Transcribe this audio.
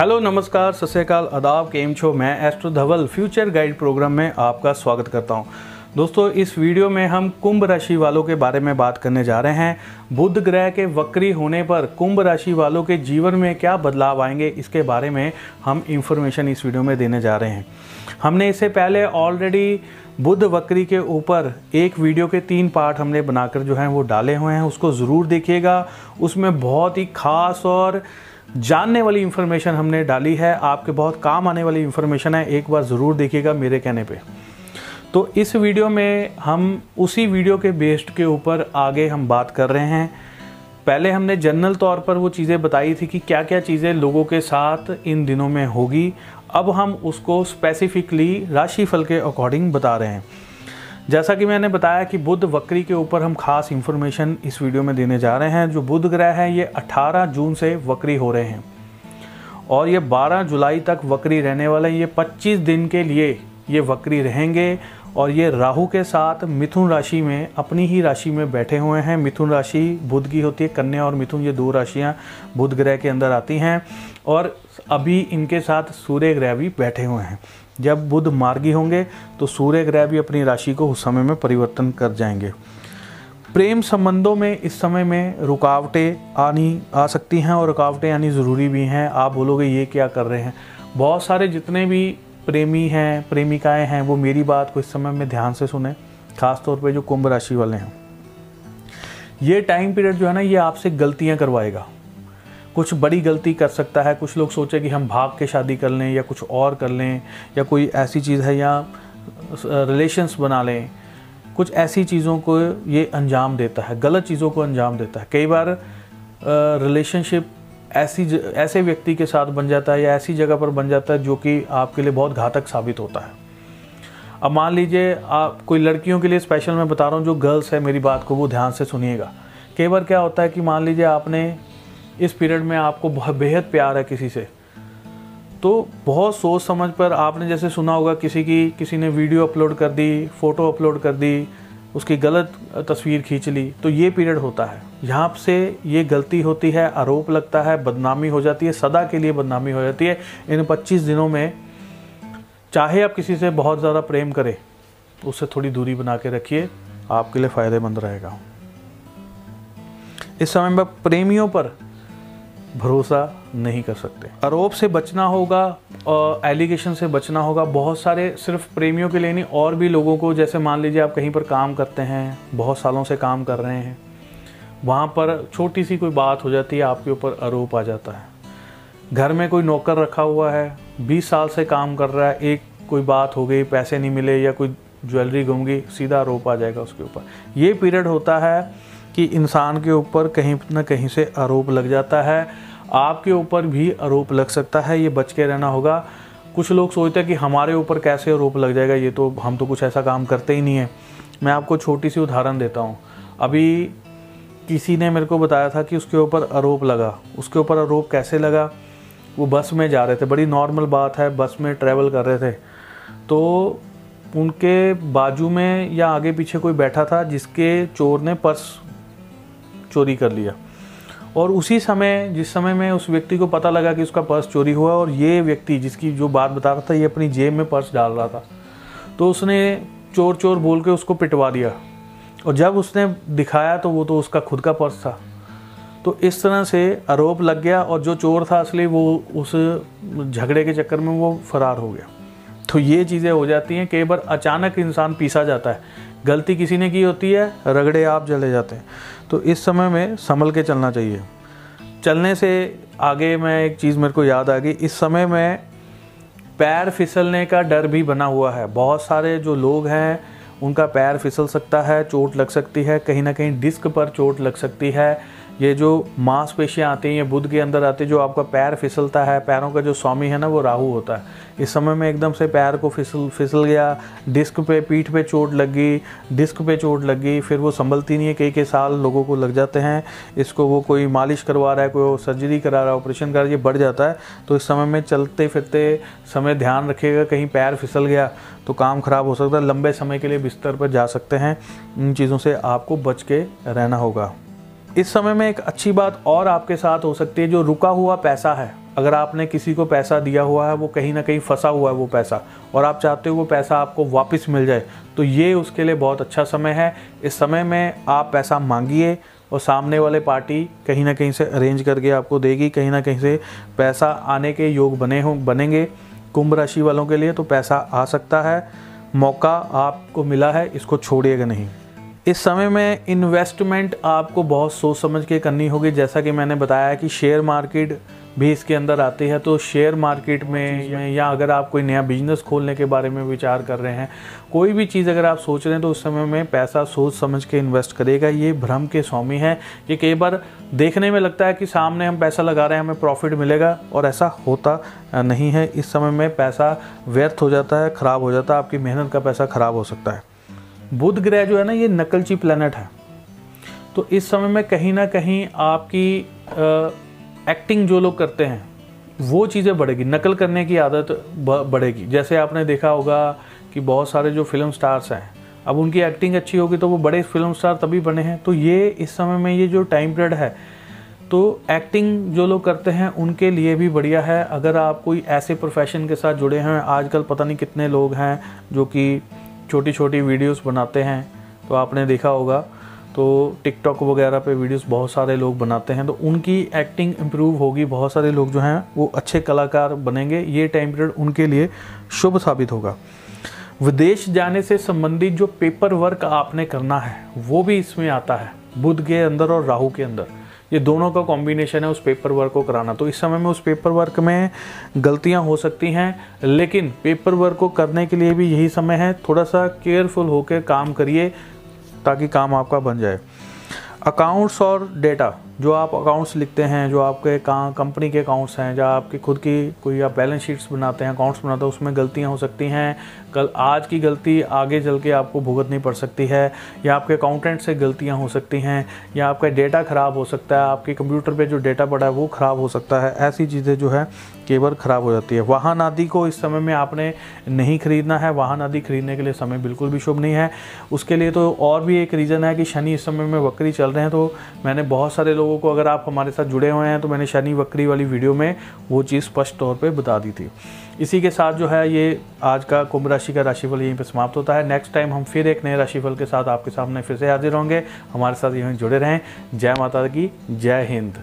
Hello, नमस्कार, सत श्रीकाल आदाब, केम छो? मैं astro Dhaval future guide program में आपका स्वागत करता हूँ। दोस्तों, इस वीडियो में हम कुंभ राशि वालों के बारे में बात करने जा रहे हैं। बुध ग्रह के वक्री होने पर कुंभ राशि वालों के जीवन में क्या बदलाव आएँगे, इसके बारे में हम इंफॉर्मेशन इस वीडियो में देने जा रहे हैं। हमने इससे पहले ऑलरेडी बुध वक्री के ऊपर एक वीडियो के तीन पार्ट हमने बनाकर जो है वो डाले हुए हैं, उसको ज़रूर देखिएगा। उसमें बहुत ही खास और जानने वाली इन्फॉर्मेशन हमने डाली है, आपके बहुत काम आने वाली इन्फॉर्मेशन है, एक बार ज़रूर देखिएगा मेरे कहने पे। तो इस वीडियो में हम उसी वीडियो के बेस्ड के ऊपर आगे हम बात कर रहे हैं। पहले हमने जनरल तौर पर वो चीज़ें बताई थी कि क्या क्या चीज़ें लोगों के साथ इन दिनों में होगी। अब हम उसको स्पेसिफिकली राशिफल के अकॉर्डिंग बता रहे हैं। जैसा कि मैंने बताया कि बुध वक्री के ऊपर हम खास इन्फॉर्मेशन इस वीडियो में देने जा रहे हैं, जो बुध ग्रह है, ये 18 जून से वक्री हो रहे हैं। और ये 12 जुलाई तक वक्री रहने वाले हैं, ये 25 दिन के लिए ये वक्री रहेंगे। और ये राहु के साथ मिथुन राशि में अपनी ही राशि में बैठे हुए हैं। मिथुन राशि बुध की होती है, कन्या और मिथुन, ये दो राशियाँ बुध ग्रह के अंदर आती हैं। और अभी इनके साथ सूर्य ग्रह भी बैठे हुए हैं। जब बुध मार्गी होंगे तो सूर्य ग्रह भी अपनी राशि को उस समय में परिवर्तन कर जाएँगे। प्रेम संबंधों में इस समय में रुकावटें आनी, आ सकती हैं और रुकावटें आनी ज़रूरी भी हैं। आप बोलोगे, ये क्या कर रहे हैं? बहुत सारे जितने भी प्रेमी हैं, प्रेमिकाएँ हैं, वो मेरी बात को इस समय में ध्यान से सुने खास तौर पे जो कुंभ राशि वाले हैं। ये टाइम पीरियड जो है ना, ये आपसे गलतियाँ करवाएगा। कुछ बड़ी गलती कर सकता है कुछ लोग सोचे कि हम भाग के शादी कर लें या कुछ और कर लें या कोई ऐसी चीज़ है या रिलेशंस बना लें कुछ ऐसी चीज़ों को ये अंजाम देता है गलत चीज़ों को अंजाम देता है। कई बार रिलेशनशिप ऐसी ज, ऐसे व्यक्ति के साथ बन जाता है या ऐसी जगह पर बन जाता है जो कि आपके लिए बहुत घातक साबित होता है। अब मान लीजिए आप कोई लड़कियों के लिए स्पेशल मैं बता रहा हूँ जो गर्ल्स है मेरी बात को वो ध्यान से सुनिएगा। कई बार क्या होता है कि मान लीजिए आपने इस पीरियड में आपको बेहद प्यार है किसी से। तो बहुत सोच समझ पर आपने जैसे सुना होगा, किसी की, किसी ने वीडियो अपलोड कर दी, फ़ोटो अपलोड कर दी, उसकी गलत तस्वीर खींच ली तो ये पीरियड होता है। यहाँ से ये गलती होती है, आरोप लगता है, बदनामी हो जाती है, सदा के लिए बदनामी हो जाती है। इन 25 दिनों में चाहे आप किसी से बहुत ज़्यादा प्रेम करें, उससे थोड़ी दूरी बना के रखिए, आपके लिए फ़ायदेमंद रहेगा। इस समय में प्रेमियों पर भरोसा नहीं कर सकते। आरोप से बचना होगा एलिगेशन से बचना होगा। बहुत सारे सिर्फ़ प्रेमियों के लिए नहीं, और भी लोगों को, जैसे मान लीजिए आप कहीं पर काम करते हैं, बहुत सालों से काम कर रहे हैं, वहाँ पर छोटी सी कोई बात हो जाती है, आपके ऊपर आरोप आ जाता है। घर में कोई नौकर रखा हुआ है, बीस साल से काम कर रहा है, एक कोई बात हो गई, पैसे नहीं मिले या कोई ज्वेलरी घूम गई, सीधा आरोप आ जाएगा उसके ऊपर। ये पीरियड होता है कि इंसान के ऊपर कहीं ना कहीं से आरोप लग जाता है। आपके ऊपर भी आरोप लग सकता है, ये बच के रहना होगा। कुछ लोग सोचते हैं कि हमारे ऊपर कैसे आरोप लग जाएगा, ये तो हम तो कुछ ऐसा काम करते ही नहीं है। मैं आपको छोटी सी उदाहरण देता हूँ। अभी किसी ने मेरे को बताया था कि उसके ऊपर आरोप लगा। उसके ऊपर आरोप कैसे लगा? वो बस में जा रहे थे, बड़ी नॉर्मल बात है, बस में ट्रैवल कर रहे थे। तो उनके बाजू में या आगे पीछे कोई बैठा था, जिसके चोर ने पर्स चोरी कर लिया। और उसी समय, जिस समय में उस व्यक्ति को पता लगा कि उसका पर्स चोरी हुआ और ये व्यक्ति जिसकी जो बात बता रहा था, ये अपनी जेब में पर्स डाल रहा था तो उसने चोर चोर बोल के उसको पिटवा दिया। और जब उसने दिखाया तो वो तो उसका खुद का पर्स था। तो इस तरह से आरोप लग गया और जो चोर था असली, वो उस झगड़े के चक्कर में वो फरार हो गया। तो ये चीज़ें हो जाती हैं, कई बार अचानक इंसान पीसा जाता है। गलती किसी ने की होती है, रगड़े आप जले जाते हैं। तो इस समय में संभल के चलना चाहिए। चलने से आगे मैं एक चीज़ मेरे को याद आ गई, इस समय में पैर फिसलने का डर भी बना हुआ है। बहुत सारे जो लोग हैं, उनका पैर फिसल सकता है, चोट लग सकती है, कहीं ना कहीं डिस्क पर चोट लग सकती है। ये जो मांसपेशियाँ आती हैं, ये बुध के अंदर आती है, जो आपका पैर फिसलता है, पैरों का जो स्वामी है ना, वो राहु होता है। इस समय में एकदम से पैर को फिसल फिसल गया, डिस्क पे, पीठ पे चोट लग, डिस्क पे चोट लग, फिर वो संभलती नहीं है, कई कई साल लोगों को लग जाते हैं, इसको वो कोई मालिश करवा रहा है, कोई सर्जरी करा रहा है, ऑपरेशन करा ये बढ़ जाता है। तो इस समय में चलते फिरते समय ध्यान रखिएगा, कहीं पैर फिसल गया तो काम ख़राब हो सकता है, लंबे समय के लिए बिस्तर पर जा सकते हैं। इन चीज़ों से आपको बच के रहना होगा। इस समय में एक अच्छी बात और आपके साथ हो सकती है, जो रुका हुआ पैसा है। अगर आपने किसी को पैसा दिया हुआ है, वो कहीं ना कहीं फंसा हुआ है वो पैसा। और आप चाहते हो वो पैसा आपको वापस मिल जाए तो ये उसके लिए बहुत अच्छा समय है। इस समय में आप पैसा मांगिए और सामने वाले पार्टी कहीं ना कहीं से अरेंज करके आपको देगी। कहीं ना कहीं से पैसा आने के योग बने हों, बनेंगे। कुंभ राशि वालों के लिए तो पैसा आ सकता है। मौका आपको मिला है, इसको छोड़िएगा नहीं। इस समय में इन्वेस्टमेंट आपको बहुत सोच समझ के करनी होगी। जैसा कि मैंने बताया कि शेयर मार्केट भी इसके अंदर आती है तो शेयर मार्केट में या अगर आप कोई नया बिज़नेस खोलने के बारे में विचार कर रहे हैं कोई भी चीज़ अगर आप सोच रहे हैं तो उस समय में पैसा सोच समझ के इन्वेस्ट करेगा। ये भ्रम के स्वामी है। ये कई बार देखने में लगता है कि सामने हम पैसा लगा रहे हैं हमें प्रॉफिट मिलेगा और ऐसा होता नहीं है। इस समय में पैसा व्यर्थ हो जाता है ख़राब हो जाता है आपकी मेहनत का पैसा ख़राब हो सकता है। बुध ग्रह जो है ना ये नकलची प्लानट है। तो इस समय में कहीं ना कहीं आपकी आ, एक्टिंग जो लोग करते हैं वो चीज़ें बढ़ेगी। नकल करने की आदत बढ़ेगी। जैसे आपने देखा होगा कि बहुत सारे जो फ़िल्म स्टार्स हैं अब उनकी एक्टिंग अच्छी होगी तो वो बड़े फ़िल्म स्टार तभी बने हैं। तो ये इस समय में ये जो टाइम पीरियड है तो एक्टिंग जो लोग करते हैं उनके लिए भी बढ़िया है। अगर आप कोई ऐसे प्रोफेशन के साथ जुड़े हैं आजकल पता नहीं कितने लोग हैं जो कि छोटी छोटी वीडियोस बनाते हैं तो आपने देखा होगा। तो टिकटॉक वगैरह पे वीडियोस बहुत सारे लोग बनाते हैं तो उनकी एक्टिंग इम्प्रूव होगी। बहुत सारे लोग जो हैं, वो अच्छे कलाकार बनेंगे। ये टाइम पीरियड उनके लिए शुभ साबित होगा। विदेश जाने से संबंधित जो पेपर वर्क आपने करना है, वो भी इसमें आता है, बुध के अंदर और राहु के अंदर। ये दोनों का कॉम्बिनेशन है उस पेपर वर्क को कराना। तो इस समय में उस पेपर वर्क में गलतियाँ हो सकती हैं, लेकिन पेपर वर्क को करने के लिए भी यही समय है। थोड़ा सा केयरफुल होकर काम करिए ताकि काम आपका बन जाए। अकाउंट्स और डेटा जो आप अकाउंट्स लिखते हैं, जो आपके कहाँ कंपनी के अकाउंट्स हैं या आपकी खुद की कोई आप बैलेंस शीट्स बनाते हैं अकाउंट्स बनाते हैं, उसमें गलतियाँ हो सकती हैं। कल, आज की गलती आगे चल के आपको भुगतनी पड़ सकती है, या आपके अकाउंटेंट से गलतियाँ हो सकती हैं, या आपका डेटा ख़राब हो सकता है, आपके कंप्यूटर पर जो डेटा पड़ा है, वो ख़राब हो सकता है। ऐसी चीज़ें जो है, केवल ख़राब हो जाती है। वाहन आदि को इस समय में आपने नहीं खरीदना है। वाहन आदि खरीदने के लिए समय बिल्कुल भी शुभ नहीं है। उसके लिए तो और भी एक रीज़न है कि शनि इस समय में वक्री चल रहे हैं तो मैंने बहुत सारे लोगों को अगर आप हमारे साथ जुड़े हुए हैं तो मैंने शनि वक्री वाली वीडियो में वो चीज़ स्पष्ट तौर पर बता दी थी। इसी के साथ जो है, ये आज का कुंभ राशि का राशिफल यहीं पर समाप्त होता है। नेक्स्ट टाइम हम फिर एक नए राशिफल के साथ आपके सामने फिर से हाजिर होंगे। हमारे साथ यहीं जुड़े रहें। जय माता की जय हिंद।